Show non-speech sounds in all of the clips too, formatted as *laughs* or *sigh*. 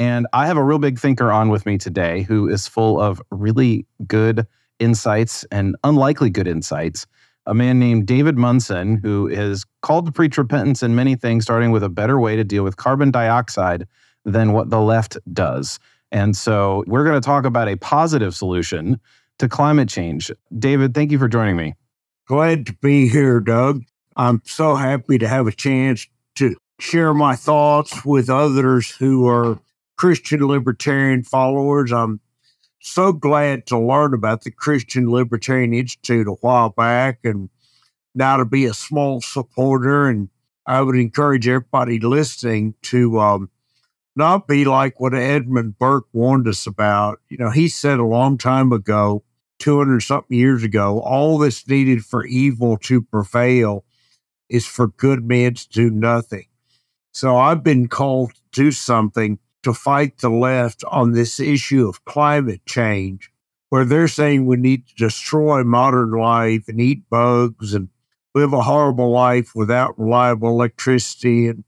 and I have a real big thinker on with me today who is full of really good insights and unlikely good insights. A man named David Munson, who is called to preach repentance in many things, starting with a better way to deal with carbon dioxide than what the left does. And so we're going to talk about a positive solution to climate change. David, thank you for joining me. Glad to be here, Doug. I'm so happy to have a chance to share my thoughts with others who are Christian libertarian followers. I'm so glad to learn about the Christian Libertarian Institute a while back and now to be a small supporter. And I would encourage everybody listening to um, not be like what Edmund Burke warned us about. You know, he said a long time ago 200 something years ago, all that's needed for evil to prevail is for good men to do nothing. So I've been called to do something to fight the left on this issue of climate change, where they're saying we need to destroy modern life and eat bugs and live a horrible life without reliable electricity and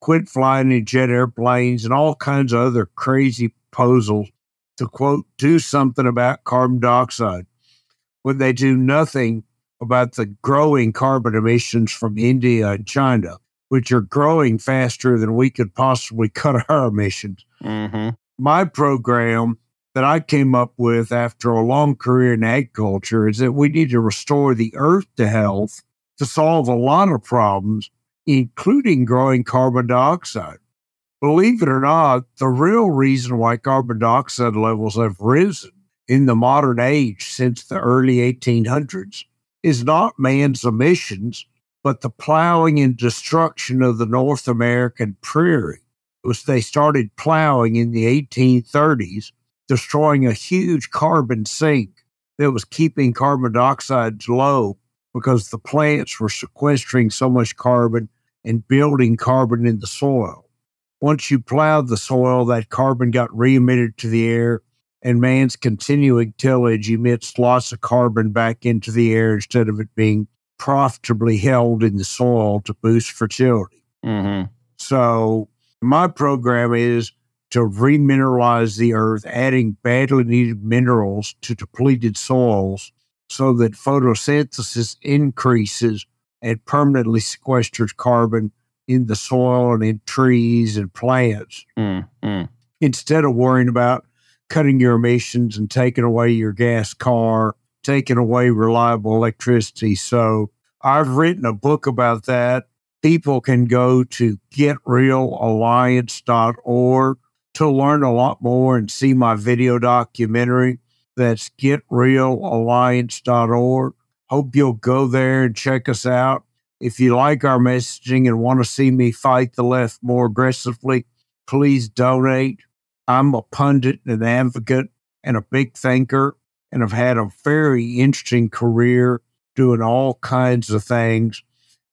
quit flying in jet airplanes and all kinds of other crazy proposals to quote, do something about carbon dioxide when they do nothing about the growing carbon emissions from India and China, which are growing faster than we could possibly cut *laughs* our emissions. Mm-hmm. My program that I came up with after a long career in agriculture is that we need to restore the earth to health to solve a lot of problems, including growing carbon dioxide believe it or not, the real reason why carbon dioxide levels have risen in the modern age since the early 1800s is not man's emissions, but the plowing and destruction of the North American prairie. Was they started plowing in the 1830s, destroying a huge carbon sink that was keeping carbon dioxide low because the plants were sequestering so much carbon and building carbon in the soil once you plowed the soil, that carbon got re emitted to the air, and man's continuing tillage emits lots of carbon back into the air instead of it being profitably held in the soil to boost fertility. Mm-hmm. So, my program is to remineralize the earth, adding badly needed minerals to depleted soils so that photosynthesis increases and permanently sequesters carbon in the soil and in trees and plants mm, mm. instead of worrying about cutting your emissions and taking away your gas car, taking away reliable electricity. So I've written a book about that. People can go to getrealalliance.org to learn a lot more and see my video documentary. That's getrealalliance.org. Hope you'll go there and check us out. If you like our messaging and want to see me fight the left more aggressively, please donate. I'm a pundit and an advocate and a big thinker, and I've had a very interesting career doing all kinds of things,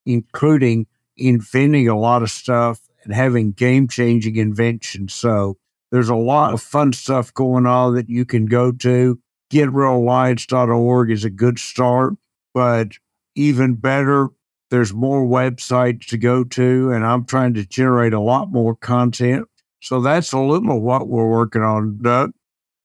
including inventing a lot of stuff and having game changing inventions. So there's a lot of fun stuff going on that you can go to. GetRealAlliance.org is a good start, but even better, there's more websites to go to, and I'm trying to generate a lot more content. So that's a little of what we're working on, Doug.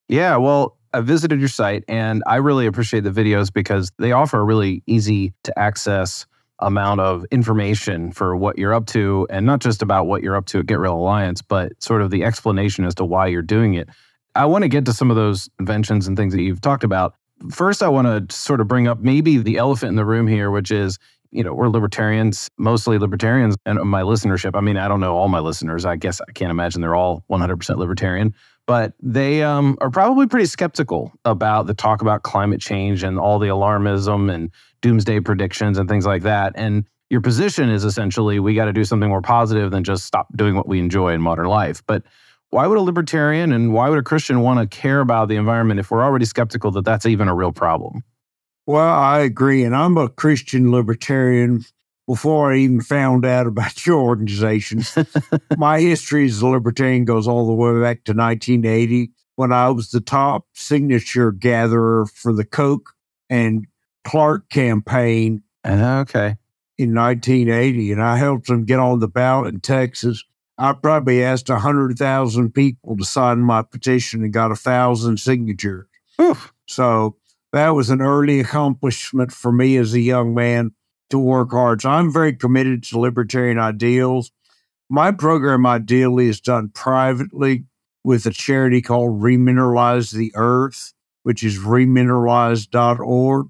Yeah, well, I visited your site and I really appreciate the videos because they offer a really easy to access amount of information for what you're up to and not just about what you're up to at Get Real Alliance, but sort of the explanation as to why you're doing it. I want to get to some of those inventions and things that you've talked about. First, I want to sort of bring up maybe the elephant in the room here, which is you know, we're libertarians, mostly libertarians, and my listenership. I mean, I don't know all my listeners. I guess I can't imagine they're all 100% libertarian, but they um, are probably pretty skeptical about the talk about climate change and all the alarmism and doomsday predictions and things like that. And your position is essentially we got to do something more positive than just stop doing what we enjoy in modern life. But why would a libertarian and why would a Christian want to care about the environment if we're already skeptical that that's even a real problem? Well, I agree. And I'm a Christian libertarian before I even found out about *laughs* your organization. *laughs* My history as a libertarian goes all the way back to 1980 when I was the top signature gatherer for the Koch and Clark campaign. Uh-huh, okay. In 1980, and I helped them get on the ballot in Texas. I probably asked 100,000 people to sign my petition and got a thousand signatures. Oof. So that was an early accomplishment for me as a young man to work hard. So I'm very committed to libertarian ideals. My program ideally is done privately with a charity called Remineralize the Earth, which is remineralize.org.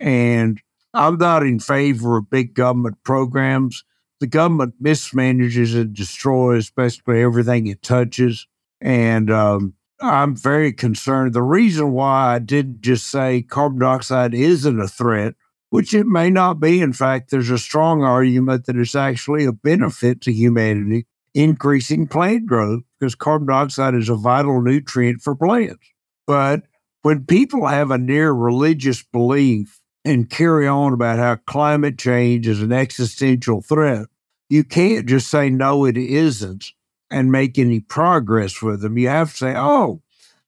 And I'm not in favor of big government programs. The government mismanages and destroys basically everything it touches. And um, I'm very concerned. The reason why I didn't just say carbon dioxide isn't a threat, which it may not be. In fact, there's a strong argument that it's actually a benefit to humanity, increasing plant growth because carbon dioxide is a vital nutrient for plants. But when people have a near religious belief and carry on about how climate change is an existential threat, you can't just say, no, it isn't and make any progress with them. You have to say, oh,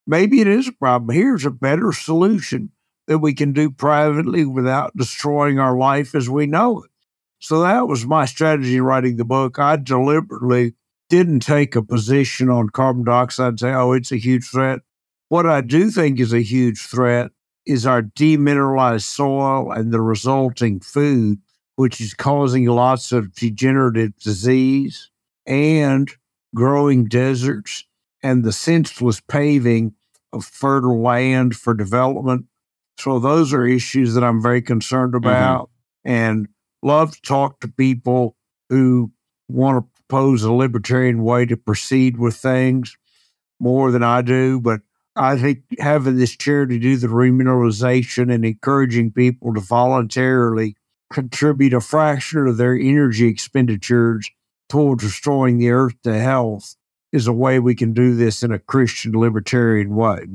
maybe it is a problem. Here's a better solution that we can do privately without destroying our life as we know it. So that was my strategy in writing the book. I deliberately didn't take a position on carbon dioxide and say, oh, it's a huge threat. What I do think is a huge threat is our demineralized soil and the resulting food, which is causing lots of degenerative disease and growing deserts and the senseless paving of fertile land for development. So those are issues that I'm very concerned mm-hmm. about mm-hmm. and love to talk to people who want to propose a libertarian way to proceed with things more than I do. But I think having this charity do the remineralization and encouraging people to voluntarily contribute a fraction of their energy expenditures towards restoring the earth to health is a way we can do this in a Christian libertarian way.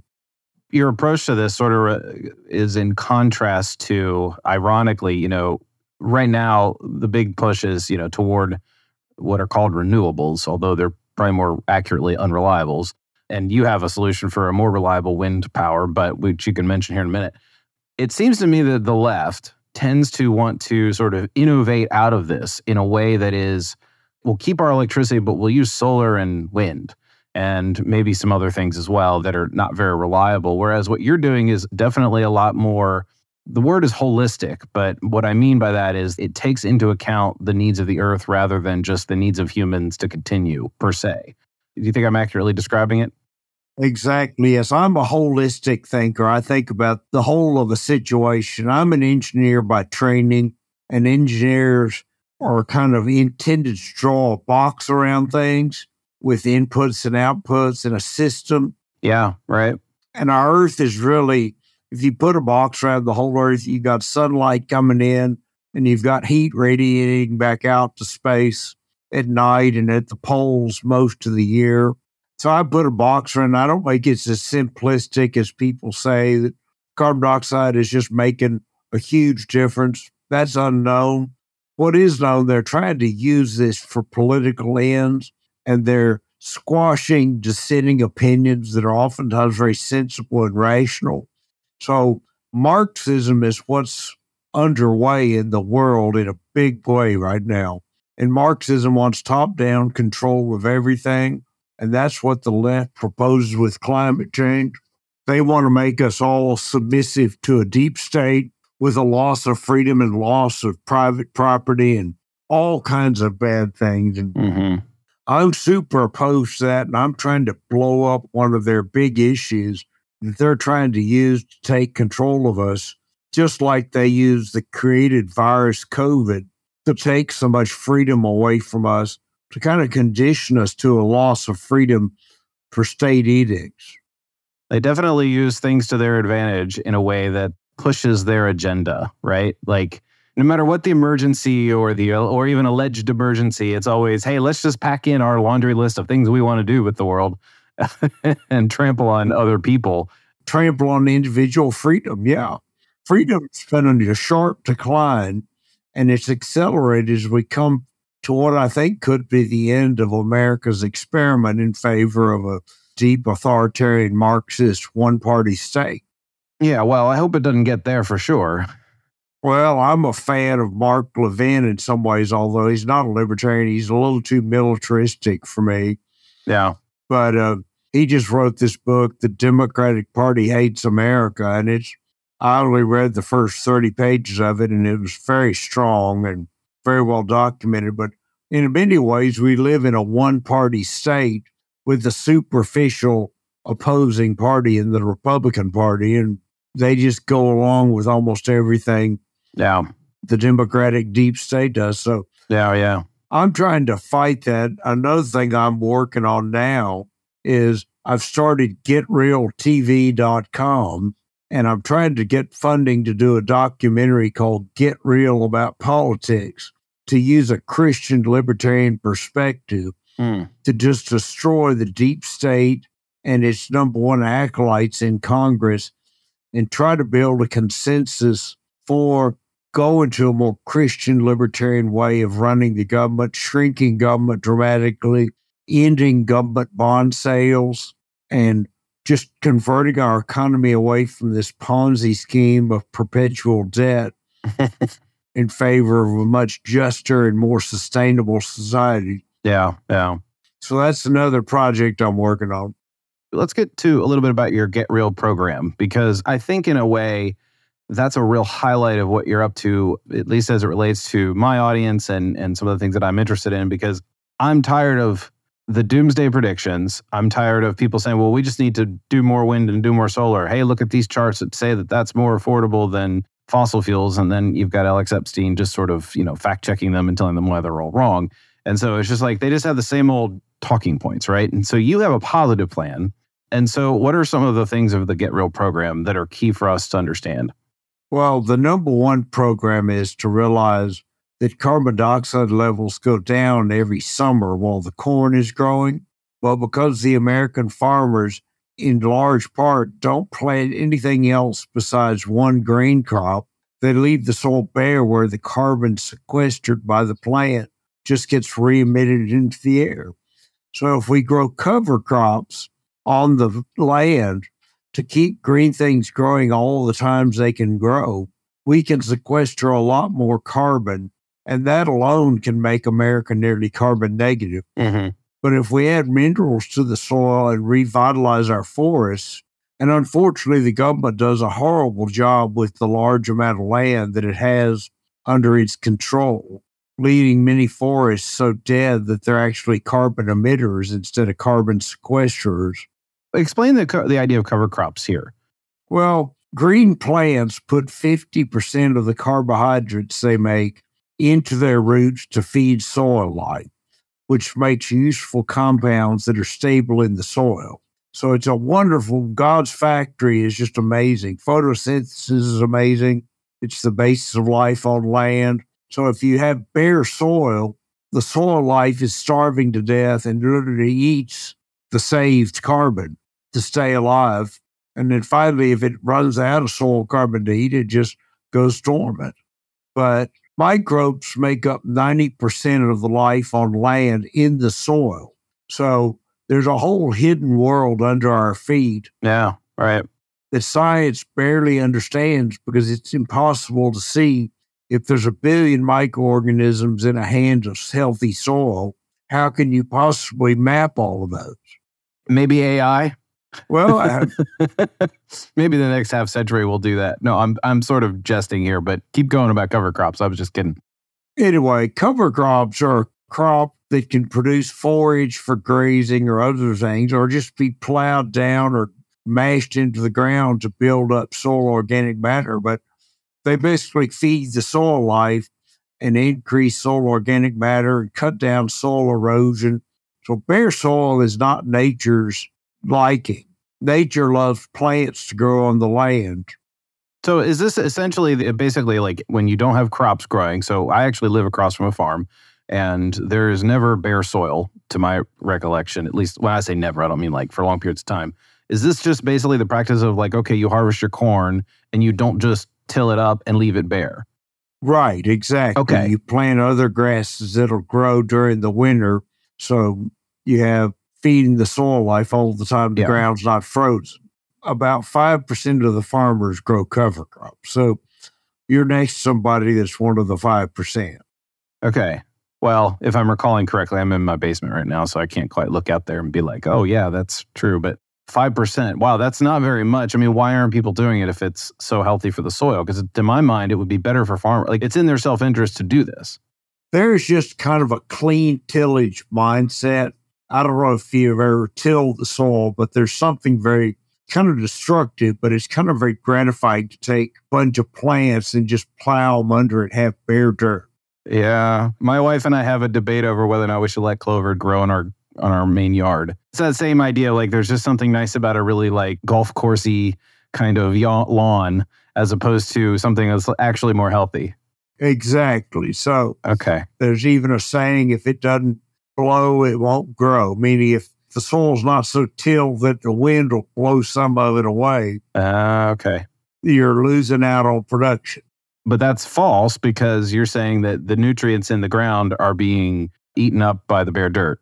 Your approach to this sort of uh, is in contrast to, ironically, you know, right now the big push is, you know, toward what are called renewables, although they're probably more accurately unreliables. And you have a solution for a more reliable wind power, but which you can mention here in a minute. It seems to me that the left tends to want to sort of innovate out of this in a way that is we'll keep our electricity, but we'll use solar and wind and maybe some other things as well that are not very reliable. Whereas what you're doing is definitely a lot more. The word is holistic, but what I mean by that is it takes into account the needs of the earth rather than just the needs of humans to continue, per se. Do you think I'm accurately describing it? Exactly. Yes. I'm a holistic thinker. I think about the whole of a situation. I'm an engineer by training, and engineers are kind of intended to draw a box around things with inputs and outputs and a system. Yeah, right. And our Earth is really, if you put a box around the whole Earth, you've got sunlight coming in and you've got heat radiating back out to space at night and at the poles most of the year. So I put a box around. I don't think it's as simplistic as people say that carbon dioxide is just making a huge difference. That's unknown what is known, they're trying to use this for political ends and they're squashing dissenting opinions that are oftentimes very sensible and rational. So, Marxism is what's underway in the world in a big way right now. And Marxism wants top down control of everything. And that's what the left proposes with climate change. They want to make us all submissive to a deep state with a loss of freedom and loss of private property and all kinds of bad things. And mm-hmm. I'm super opposed to that. And I'm trying to blow up one of their big issues that they're trying to use to take control of us, just like they used the created virus COVID to take so much freedom away from us, to kind of condition us to a loss of freedom for state edicts. They definitely use things to their advantage in a way that pushes their agenda, right? Like no matter what the emergency or the or even alleged emergency, it's always, hey, let's just pack in our laundry list of things we want to do with the world *laughs* and trample on other people. Trample on individual freedom. Yeah. Freedom's been on a sharp decline and it's accelerated as we come to what I think could be the end of America's experiment in favor of a deep authoritarian Marxist one party state. Yeah, well, I hope it doesn't get there for sure. Well, I'm a fan of Mark Levin in some ways, although he's not a libertarian. He's a little too militaristic for me. Yeah. But uh, he just wrote this book, The Democratic Party Hates America. And it's, I only read the first 30 pages of it, and it was very strong and very well documented. But in many ways, we live in a one party state with the superficial opposing party in the Republican Party. And they just go along with almost everything yeah. the Democratic deep state does. So, yeah, yeah. I'm trying to fight that. Another thing I'm working on now is I've started getrealtv.com and I'm trying to get funding to do a documentary called Get Real About Politics to use a Christian libertarian perspective mm. to just destroy the deep state and its number one acolytes in Congress and try to build a consensus for going into a more Christian libertarian way of running the government, shrinking government dramatically, ending government bond sales, and just converting our economy away from this Ponzi scheme of perpetual debt *laughs* in favor of a much juster and more sustainable society. Yeah, yeah. So that's another project I'm working on let's get to a little bit about your Get Real program because I think, in a way, that's a real highlight of what you're up to, at least as it relates to my audience and, and some of the things that I'm interested in, because I'm tired of the doomsday predictions. I'm tired of people saying, well, we just need to do more wind and do more solar. Hey, look at these charts that say that that's more affordable than fossil fuels. And then you've got Alex Epstein just sort of, you know, fact checking them and telling them why they're all wrong. And so it's just like they just have the same old talking points, right? And so you have a positive plan and so, what are some of the things of the Get Real program that are key for us to understand? Well, the number one program is to realize that carbon dioxide levels go down every summer while the corn is growing. But because the American farmers, in large part, don't plant anything else besides one grain crop, they leave the soil bare where the carbon sequestered by the plant just gets re emitted into the air. So, if we grow cover crops, on the land to keep green things growing all the times they can grow, we can sequester a lot more carbon. And that alone can make America nearly carbon negative. Mm-hmm. But if we add minerals to the soil and revitalize our forests, and unfortunately, the government does a horrible job with the large amount of land that it has under its control, leaving many forests so dead that they're actually carbon emitters instead of carbon sequesters. Explain the the idea of cover crops here. Well, green plants put 50% of the carbohydrates they make into their roots to feed soil life, which makes useful compounds that are stable in the soil. So it's a wonderful, God's factory is just amazing. Photosynthesis is amazing. It's the basis of life on land. So if you have bare soil, the soil life is starving to death and literally eats the saved carbon to stay alive. And then finally, if it runs out of soil carbon to eat, it just goes dormant. But microbes make up 90% of the life on land in the soil. So there's a whole hidden world under our feet. Yeah, right. That science barely understands because it's impossible to see if there's a billion microorganisms in a hand of healthy soil. How can you possibly map all of those? Maybe AI. Well, I, *laughs* maybe the next half century we'll do that. No, I'm I'm sort of jesting here, but keep going about cover crops. I was just kidding. Anyway, cover crops are a crop that can produce forage for grazing or other things, or just be plowed down or mashed into the ground to build up soil organic matter. But they basically feed the soil life and increase soil organic matter and cut down soil erosion. So bare soil is not nature's liking. Nature loves plants to grow on the land. So is this essentially basically like when you don't have crops growing? So I actually live across from a farm and there is never bare soil to my recollection. At least when I say never, I don't mean like for long periods of time. Is this just basically the practice of like, okay, you harvest your corn and you don't just till it up and leave it bare? Right, exactly. Okay. You plant other grasses that'll grow during the winter. So you have feeding the soil life all the time. The Yeah. ground's not frozen. About 5% of the farmers grow cover crops. So you're next to somebody that's one of the 5%. Okay. Well, if I'm recalling correctly, I'm in my basement right now, so I can't quite look out there and be like, oh, yeah, that's true. But 5%, wow, that's not very much. I mean, why aren't people doing it if it's so healthy for the soil? Because to my mind, it would be better for farmers. Like, it's in their self interest to do this. There's just kind of a clean tillage mindset. I don't know if you've ever tilled the soil, but there's something very kind of destructive, but it's kind of very gratifying to take a bunch of plants and just plow them under it, have bare dirt. Yeah. My wife and I have a debate over whether or not we should let clover grow in our on our main yard. It's that same idea. Like there's just something nice about a really like golf coursey kind of lawn as opposed to something that's actually more healthy. Exactly. So Okay. there's even a saying if it doesn't blow, it won't grow, meaning if the soil's not so tilled that the wind will blow some of it away, Uh, okay. you're losing out on production. But that's false because you're saying that the nutrients in the ground are being eaten up by the bare dirt.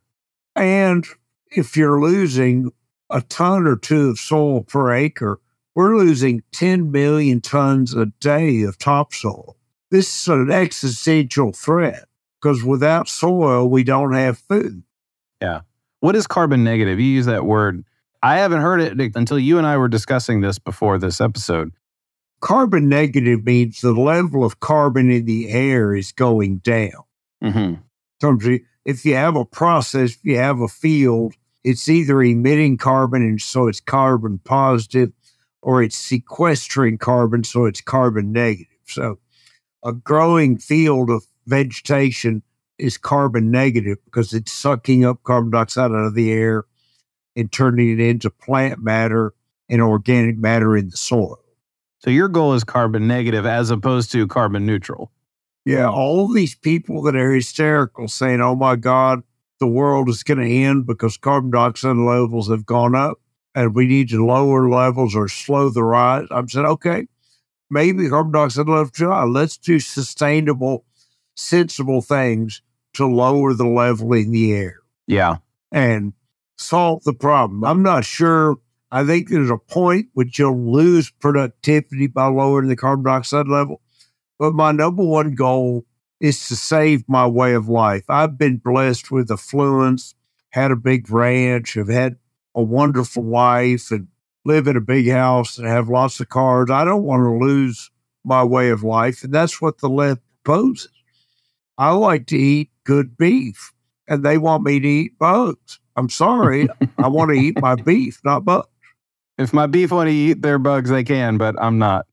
And if you're losing a ton or two of soil per acre, we're losing 10 million tons a day of topsoil. This is an existential threat because without soil, we don't have food. Yeah. What is carbon negative? You use that word. I haven't heard it until you and I were discussing this before this episode. Carbon negative means the level of carbon in the air is going down. Mm-hmm. terms of if you have a process, if you have a field, it's either emitting carbon and so it's carbon positive, or it's sequestering carbon, so it's carbon negative. So a growing field of vegetation is carbon negative because it's sucking up carbon dioxide out of the air and turning it into plant matter and organic matter in the soil. So your goal is carbon negative as opposed to carbon neutral. Yeah, all these people that are hysterical saying, oh my God, the world is going to end because carbon dioxide levels have gone up and we need to lower levels or slow the rise. I'm saying, okay, maybe carbon dioxide levels too high. Let's do sustainable, sensible things to lower the level in the air Yeah. and solve the problem. I'm not sure. I think there's a point which you'll lose productivity by lowering the carbon dioxide level. But my number one goal is to save my way of life. I've been blessed with affluence, had a big ranch, have had a wonderful life, and live in a big house and have lots of cars. I don't want to lose my way of life. And that's what the left proposes. I like to eat good beef, and they want me to eat bugs. I'm sorry. I want to eat my beef, not bugs. If my beef want to eat their bugs, they can, but I'm not.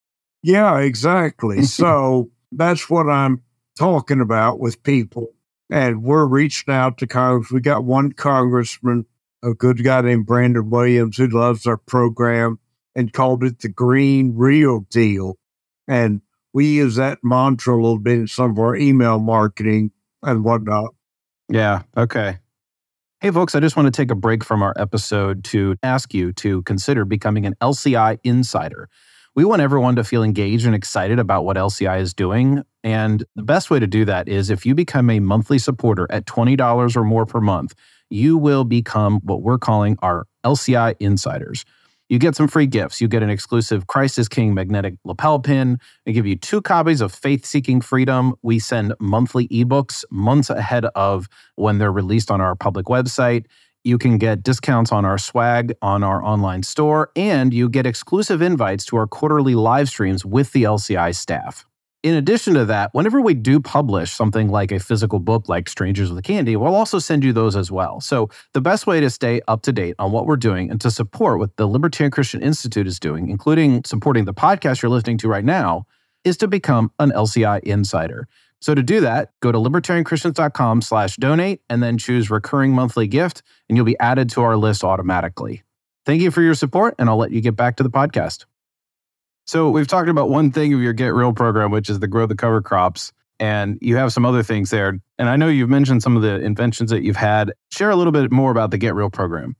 Yeah, exactly. *laughs* so that's what I'm talking about with people. And we're reaching out to Congress. We got one congressman, a good guy named Brandon Williams, who loves our program and called it the Green Real Deal. And we use that mantra a little bit in some of our email marketing and whatnot. Yeah. Okay. Hey, folks, I just want to take a break from our episode to ask you to consider becoming an LCI insider. We want everyone to feel engaged and excited about what LCI is doing. And the best way to do that is if you become a monthly supporter at $20 or more per month, you will become what we're calling our LCI insiders. You get some free gifts. You get an exclusive Christ is King magnetic lapel pin. We give you two copies of Faith Seeking Freedom. We send monthly ebooks months ahead of when they're released on our public website. You can get discounts on our swag on our online store, and you get exclusive invites to our quarterly live streams with the LCI staff. In addition to that, whenever we do publish something like a physical book like Strangers with Candy, we'll also send you those as well. So, the best way to stay up to date on what we're doing and to support what the Libertarian Christian Institute is doing, including supporting the podcast you're listening to right now, is to become an LCI insider. So to do that, go to libertarianchristians.com slash donate and then choose recurring monthly gift, and you'll be added to our list automatically. Thank you for your support, and I'll let you get back to the podcast. So we've talked about one thing of your Get Real program, which is the Grow the Cover Crops. and you have some other things there. And I know you've mentioned some of the inventions that you've had. Share a little bit more about the Get Real program.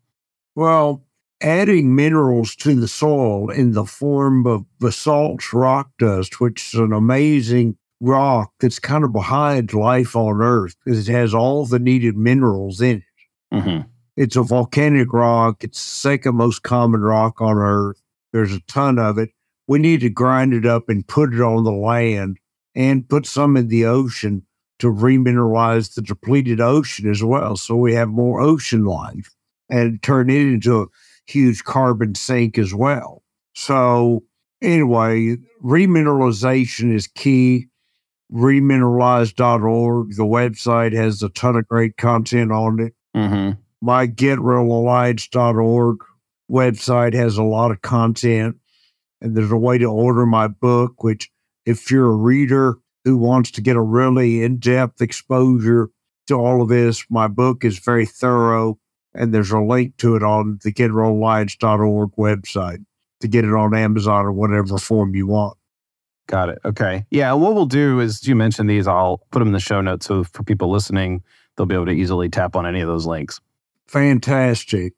Well, adding minerals to the soil in the form of basalt rock dust, which is an amazing rock that's kind of behind life on Earth because it has all the needed minerals in it. Mm-hmm. It's a volcanic rock. It's the second most common rock on Earth. There's a ton of it. We need to grind it up and put it on the land and put some in the ocean to remineralize the depleted ocean as well. So we have more ocean life and turn it into a huge carbon sink as well. So, anyway, remineralization is key. Remineralize.org, the website has a ton of great content on it. Mm-hmm. My GetRealAlliance.org website has a lot of content. And there's a way to order my book, which, if you're a reader who wants to get a really in depth exposure to all of this, my book is very thorough and there's a link to it on the GetRealAlliance.org website to get it on Amazon or whatever form you want. Got it. Okay. Yeah. What we'll do is you mentioned these, I'll put them in the show notes. So for people listening, they'll be able to easily tap on any of those links. Fantastic.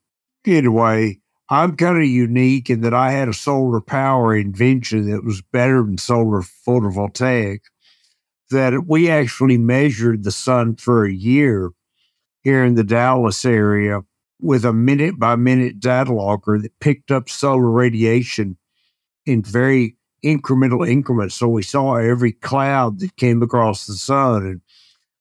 Anyway, I'm kind of unique in that I had a solar power invention that was better than solar photovoltaic. That we actually measured the sun for a year here in the Dallas area with a minute by minute data logger that picked up solar radiation in very incremental increments. So we saw every cloud that came across the sun. And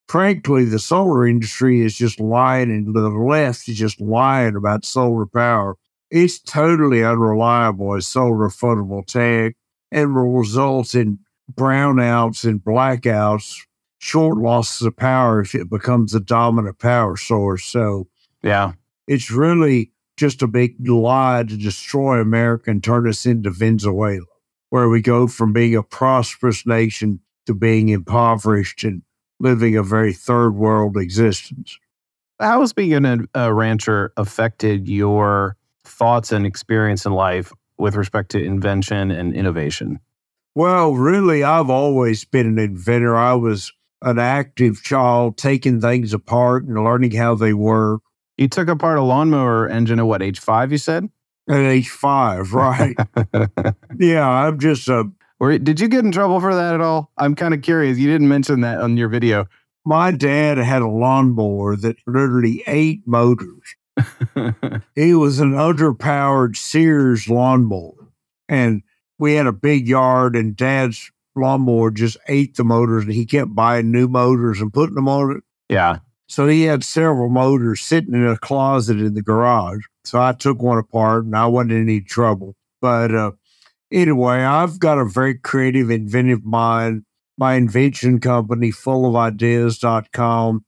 frankly, the solar industry is just lying, and the left is just lying about solar power. It's totally unreliable as solar photovoltaic and will result in brownouts and blackouts short losses of power if it becomes the dominant power source. So, yeah, it's really just a big lie to destroy America and turn us into Venezuela, where we go from being a prosperous nation to being impoverished and living a very third world existence. How has being a, a rancher affected your thoughts and experience in life with respect to invention and innovation? Well, really, I've always been an inventor. I was an active child taking things apart and learning how they work. You took apart a lawnmower engine at what age five? You said at age five, right? *laughs* yeah, I'm just a. Or did you get in trouble for that at all? I'm kind of curious. You didn't mention that on your video. My dad had a lawnmower that literally ate motors. He was an underpowered Sears lawnmower, and we had a big yard, and Dad's lawnmower just ate the motors and he kept buying new motors and putting them on it. Yeah. So he had several motors sitting in a closet in the garage. So I took one apart and I wasn't in any trouble. But uh, anyway, I've got a very creative, inventive mind. My invention company, fullofideas.com,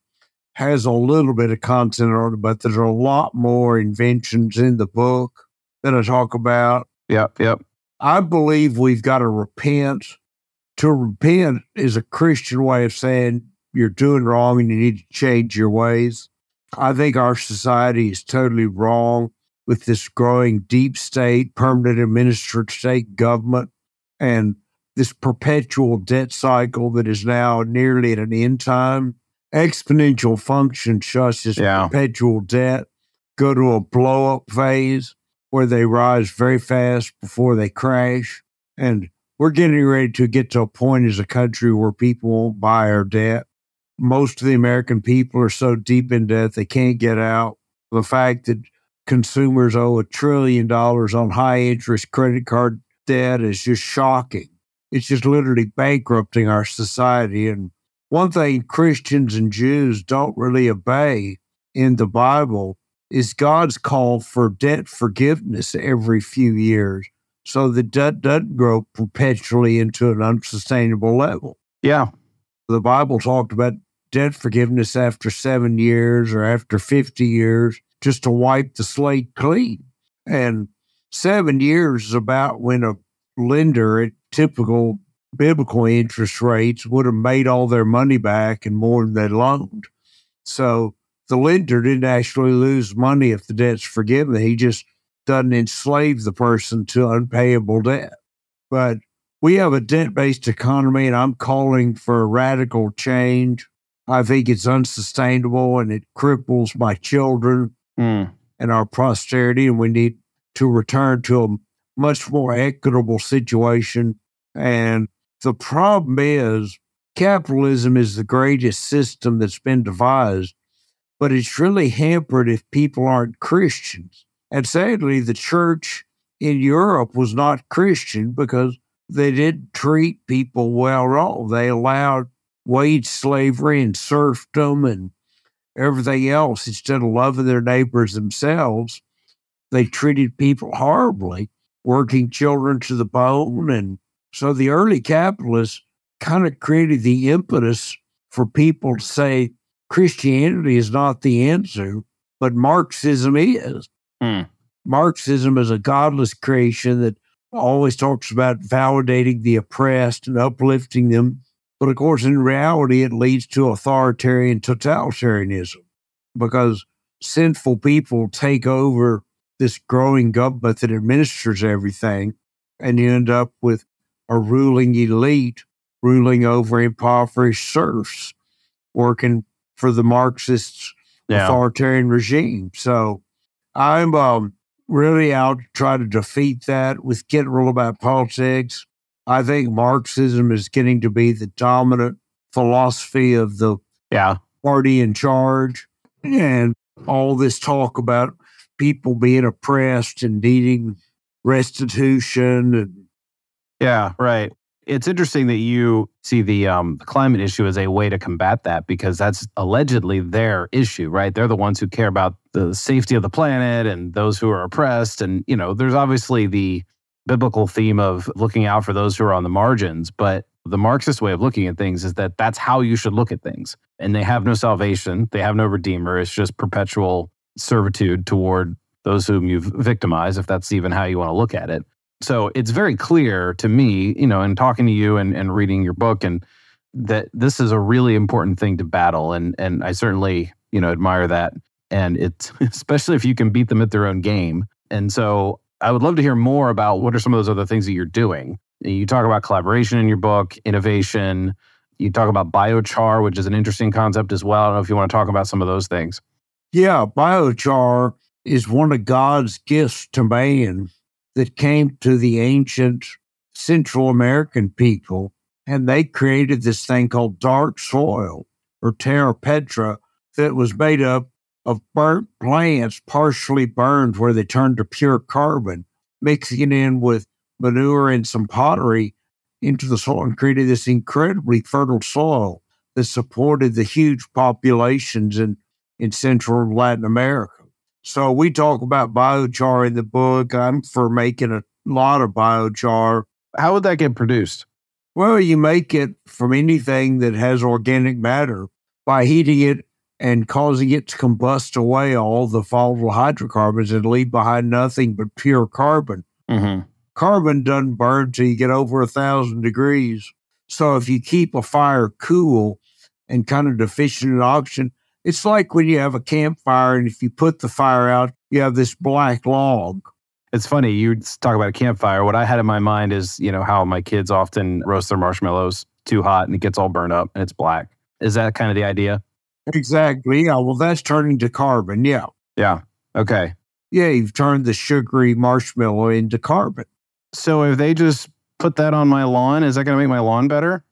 has a little bit of content on it, but there's a lot more inventions in the book that I talk about. Yep, yep. I believe we've got to repent to repent is a Christian way of saying you're doing wrong and you need to change your ways. I think our society is totally wrong with this growing deep state, permanent administered state government, and this perpetual debt cycle that is now nearly at an end time. Exponential function such as yeah. perpetual debt go to a blow up phase where they rise very fast before they crash. And we're getting ready to get to a point as a country where people won't buy our debt. Most of the American people are so deep in debt they can't get out. The fact that consumers owe a trillion dollars on high interest credit card debt is just shocking. It's just literally bankrupting our society. And one thing Christians and Jews don't really obey in the Bible is God's call for debt forgiveness every few years so the debt doesn't grow perpetually into an unsustainable level. Yeah. The Bible talked about debt forgiveness after seven years or after 50 years just to wipe the slate clean. And seven years is about when a lender at typical biblical interest rates would have made all their money back and more than they loaned. So the lender didn't actually lose money if the debt's forgiven. He just doesn't enslave the person to unpayable debt. But we have a debt based economy, and I'm calling for a radical change. I think it's unsustainable and it cripples my children Mm. and our posterity, and we need to return to a much more equitable situation. And the problem is, capitalism is the greatest system that's been devised, but it's really hampered if people aren't Christians. And sadly, the church in Europe was not Christian because they didn't treat people well at all. They allowed wage slavery and serfdom and everything else instead of loving their neighbors themselves. They treated people horribly, working children to the bone. And so the early capitalists kind of created the impetus for people to say Christianity is not the answer, but Marxism is. Hmm. Marxism is a godless creation that always talks about validating the oppressed and uplifting them. But of course, in reality, it leads to authoritarian totalitarianism because sinful people take over this growing government that administers everything, and you end up with a ruling elite ruling over impoverished serfs, working for the Marxists Yeah. authoritarian regime. So I'm um, really out to try to defeat that with getting real about politics. I think Marxism is getting to be the dominant philosophy of the Yeah. party in charge. And all this talk about people being oppressed and needing restitution and Yeah, right. It's interesting that you see the um, climate issue as a way to combat that because that's allegedly their issue, right? They're the ones who care about the safety of the planet and those who are oppressed. And, you know, there's obviously the biblical theme of looking out for those who are on the margins. But the Marxist way of looking at things is that that's how you should look at things. And they have no salvation, they have no redeemer. It's just perpetual servitude toward those whom you've victimized, if that's even how you want to look at it. So it's very clear to me, you know, in talking to you and, and reading your book and that this is a really important thing to battle. And and I certainly, you know, admire that. And it's *laughs* especially if you can beat them at their own game. And so I would love to hear more about what are some of those other things that you're doing. You talk about collaboration in your book, innovation. You talk about biochar, which is an interesting concept as well. I don't know if you want to talk about some of those things. Yeah, biochar is one of God's gifts to man that came to the ancient Central American people, and they created this thing called dark soil or terra preta that was made up of burnt plants, partially burned, where they turned to pure carbon, mixing it in with manure and some pottery into the soil and created this incredibly fertile soil that supported the huge populations in in Central Latin America. So we talk about biochar in the book. I'm for making a lot of biochar. How would that get produced? Well, you make it from anything that has organic matter by heating it and causing it to combust away all the volatile hydrocarbons and leave behind nothing but pure carbon. Mm-hmm. Carbon doesn't burn till you get over a thousand degrees. So if you keep a fire cool and kind of deficient in oxygen, it's like when you have a campfire and if you put the fire out, you have this black log. It's funny you talk about a campfire. What I had in my mind is, you know, how my kids often roast their marshmallows too hot and it gets all burned up and it's black. Is that kind of the idea? Exactly. Yeah. Well, that's turning to carbon. Yeah. Yeah. Okay. Yeah. You've turned the sugary marshmallow into carbon. So if they just put that on my lawn, is that going to make my lawn better?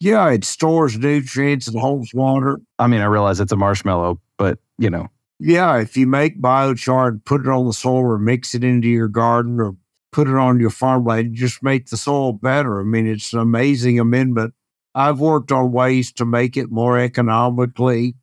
Yeah. It stores nutrients and holds water. I mean, I realize it's a marshmallow, but you know, Yeah. If you make biochar and put it on the soil or mix it into your garden or put it on your farmland, just make the soil better. I mean, it's an amazing amendment. I've worked on ways to make it more economically.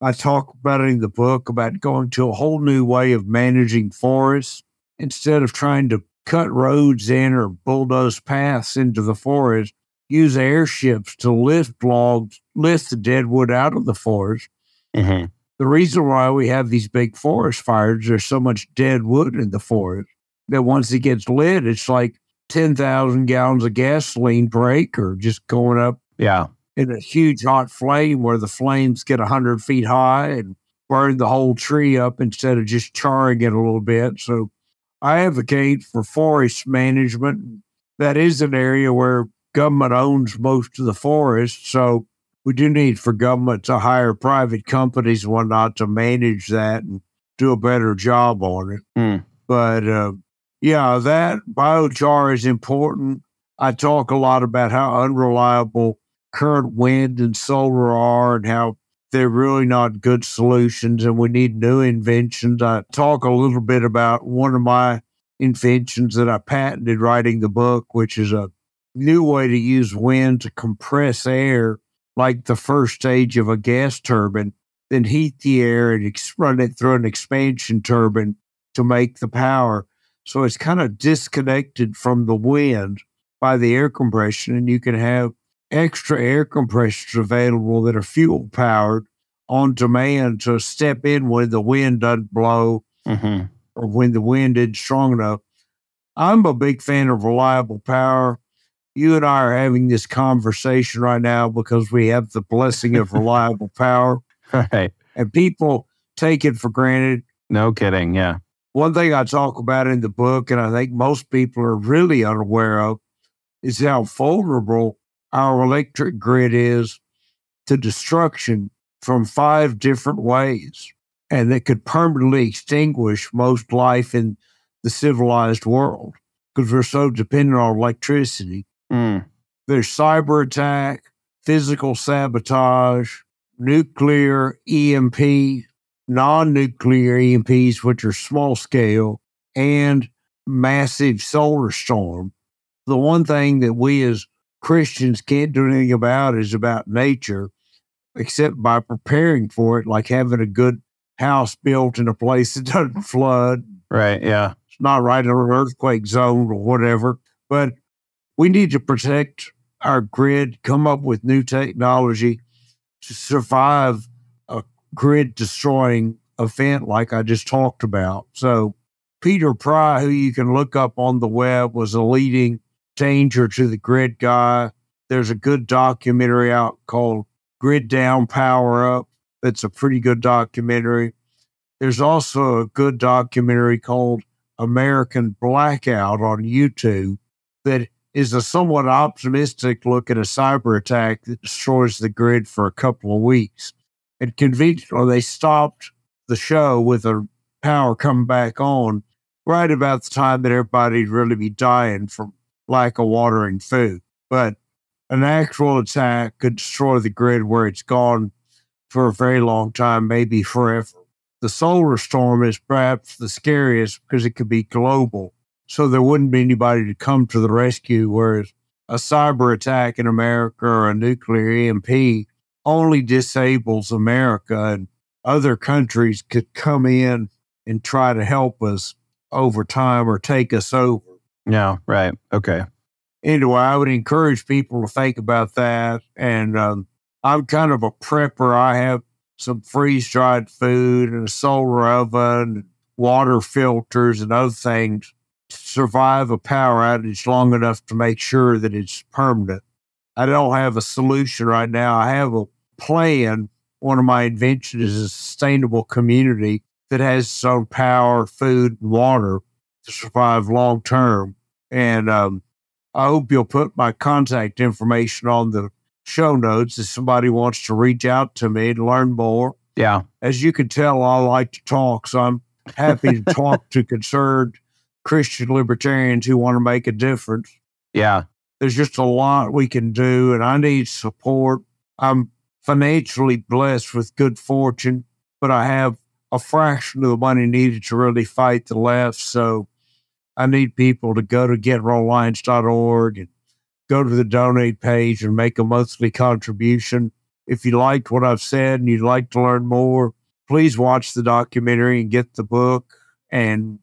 I talk about it in the book about going to a whole new way of managing forests instead of trying to cut roads in or bulldoze paths into the forest. Use airships to lift logs, lift the dead wood out of the forest. mm-hmm. The reason why we have these big forest fires, there's so much dead wood in the forest that once it gets lit, it's like 10,000 gallons of gasoline per acre just going up yeah, in a huge hot flame where the flames get 100 feet high and burn the whole tree up instead of just charring it a little bit. So I advocate for forest management, that is an area where government owns most of the forest. So we do need for government to hire private companies and whatnot to manage that and do a better job on it. Mm. But uh, yeah, that biochar is important. I talk a lot about how unreliable current wind and solar are and how they're really not good solutions and we need new inventions. I talk a little bit about one of my inventions that I patented writing the book, which is a new way to use wind to compress air like the first stage of a gas turbine, then heat the air and ex- run it through an expansion turbine to make the power. So it's kind of disconnected from the wind by the air compression, and you can have extra air compressors available that are fuel powered on demand to step in when the wind doesn't blow hmm or when the wind isn't strong enough. I'm a big fan of reliable power. You and I are having this conversation right now because we have the blessing of reliable power, *laughs* Right. and people take it for granted. No kidding. Yeah. One thing I talk about in the book, and I think most people are really unaware of, is how vulnerable our electric grid is to destruction from five different ways. And that could permanently extinguish most life in the civilized world because we're so dependent on electricity. Mm. There's cyber attack, physical sabotage, nuclear EMP, non nuclear EMPs, which are small scale, and massive solar storm. The one thing that we as Christians can't do anything about is about nature, except by preparing for it, like having a good house built in a place that doesn't flood, Right. Yeah. it's not right in an earthquake zone or whatever. But we need to protect our grid, come up with new technology to survive a grid destroying event like I just talked about. So, Peter Pry, who you can look up on the web, was a leading danger to the grid guy. There's a good documentary out called Grid Down, Power Up. That's a pretty good documentary. There's also a good documentary called American Blackout on YouTube that is a somewhat optimistic look at a cyber attack that destroys the grid for a couple of weeks. And conveniently, they stopped the show with the power coming back on right about the time that everybody'd really be dying from lack of water and food. But an actual attack could destroy the grid where it's gone for a very long time, maybe forever. The solar storm is perhaps the scariest because it could be global. So there wouldn't be anybody to come to the rescue, whereas a cyber attack in America or a nuclear EMP only disables America and other countries could come in and try to help us over time or take us over. Yeah. Right. Okay. Anyway, I would encourage people to think about that. And um, I'm kind of a prepper. I have some freeze dried food and a solar oven, water filters, and other things survive a power outage long enough to make sure that it's permanent. I don't have a solution right now. I have a plan. One of my inventions is a sustainable community that has its own power, food, and water to survive long term. And um, I hope you'll put my contact information on the show notes if somebody wants to reach out to me and learn more. Yeah. As you can tell, I like to talk, so I'm happy to *laughs* talk to concerned Christian libertarians who want to make a difference. Yeah. There's just a lot we can do, and I need support. I'm financially blessed with good fortune, but I have a fraction of the money needed to really fight the left. So I need people to go to getrealalliance.org and go to the donate page and make a monthly contribution. If you liked what I've said and you'd like to learn more, please watch the documentary and get the book and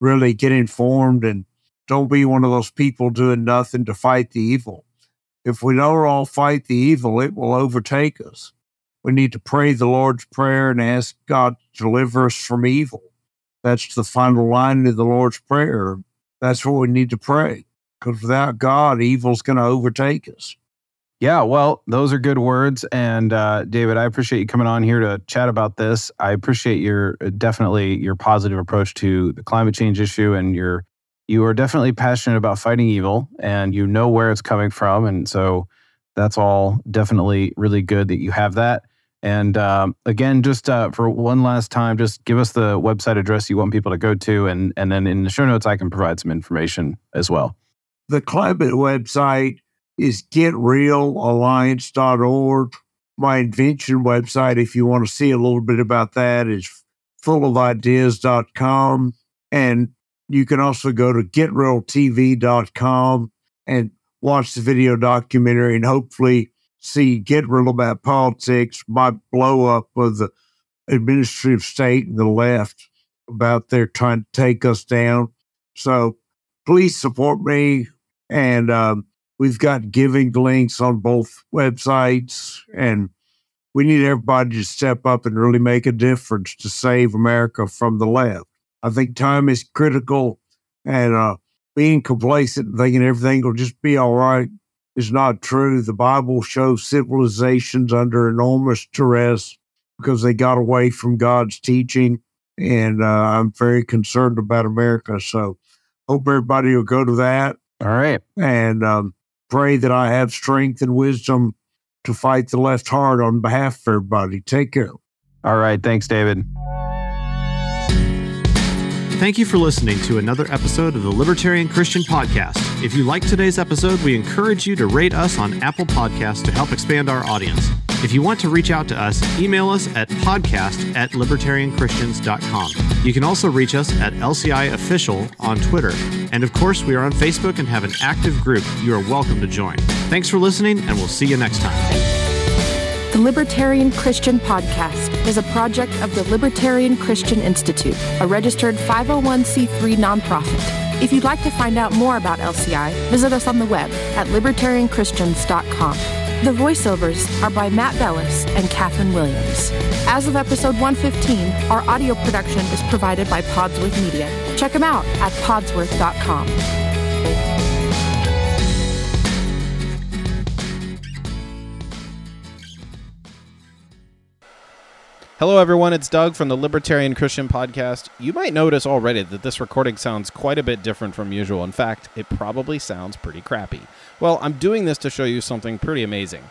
really get informed and don't be one of those people doing nothing to fight the evil. If we don't all fight the evil, it will overtake us. We need to pray the Lord's Prayer and ask God to deliver us from evil. That's the final line of the Lord's Prayer. That's what we need to pray. Because without God, evil's going to overtake us. Yeah, well, those are good words. And uh, David, I appreciate you coming on here to chat about this. I appreciate your definitely your positive approach to the climate change issue and your you are definitely passionate about fighting evil and you know where it's coming from. And so that's all definitely really good that you have that. And um, again, just uh, for one last time, just give us the website address you want people to go to. And, and then in the show notes, I can provide some information as well. The Climate website is getrealalliance.org. My invention website, if you want to see a little bit about that, is fullofideas.com. And you can also go to getrealtv.com and watch the video documentary and hopefully see Get Real About Politics, my blow up of the administrative state and the left about their trying to take us down. So please support me. And um, we've got giving links on both websites. And we need everybody to step up and really make a difference to save America from the left. I think time is critical and uh, being complacent, thinking everything will just be all right is not true. The Bible shows civilizations under enormous duress because they got away from God's teaching. And uh, I'm very concerned about America. So hope everybody will go to that. All right. And um, pray that I have strength and wisdom to fight the left hard on behalf of everybody. Take care. All right. Thanks, David. Thank you for listening to another episode of the Libertarian Christian Podcast. If you like today's episode, we encourage you to rate us on Apple Podcasts to help expand our audience. If you want to reach out to us, email us at podcast at libertarianchristians.com. You can also reach us at LCI Official on Twitter. And of course, we are on Facebook and have an active group you are welcome to join. Thanks for listening, and we'll see you next time. The Libertarian Christian Podcast is a project of the Libertarian Christian Institute, a registered 501c3 nonprofit. If you'd like to find out more about LCI, visit us on the web at libertarianchristians.com. The voiceovers are by Matt Bellis and Katherine Williams. As of episode 115, our audio production is provided by Podsworth Media. Check them out at podsworth.com. Hello, everyone. It's Doug from the Libertarian Christian Podcast. You might notice already that this recording sounds quite a bit different from usual. In fact, it probably sounds pretty crappy. Well, I'm doing this to show you something pretty amazing.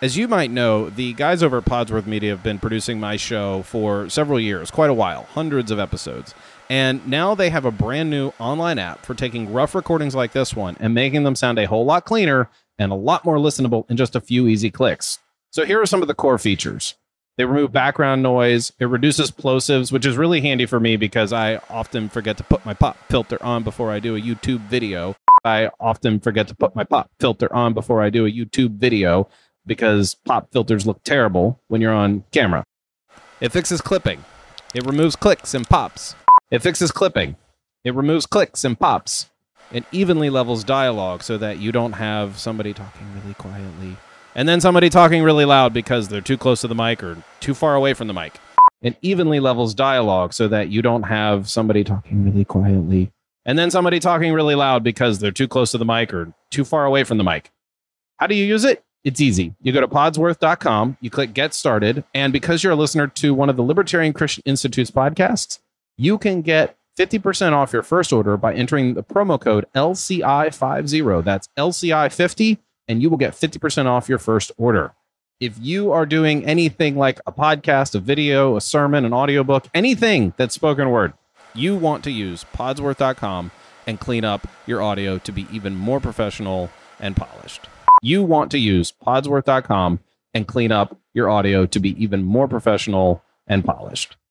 As you might know, the guys over at Podsworth Media have been producing my show for several years, quite a while, hundreds of episodes. And now they have a brand new online app for taking rough recordings like this one and making them sound a whole lot cleaner and a lot more listenable in just a few easy clicks. So here are some of the core features. They remove background noise. It reduces plosives, which is really handy for me because I often forget to put my pop filter on before I do a YouTube video. I often forget to put my pop filter on before I do a YouTube video because pop filters look terrible when you're on camera. It fixes clipping. It removes clicks and pops. It fixes clipping. It removes clicks and pops. It evenly levels dialogue so that you don't have somebody talking really quietly and then somebody talking really loud because they're too close to the mic or too far away from the mic. It evenly levels dialogue so that you don't have somebody talking really quietly and then somebody talking really loud because they're too close to the mic or too far away from the mic. How do you use it? It's easy. You go to podsworth.com, you click get started, and because you're a listener to one of the Libertarian Christian Institute's podcasts, you can get 50% off your first order by entering the promo code LCI50. That's LCI50 and you will get 50% off your first order. If you are doing anything like a podcast, a video, a sermon, an audiobook, anything that's spoken word, you want to use podsworth.com and clean up your audio to be even more professional and polished. You want to use podsworth.com and clean up your audio to be even more professional and polished.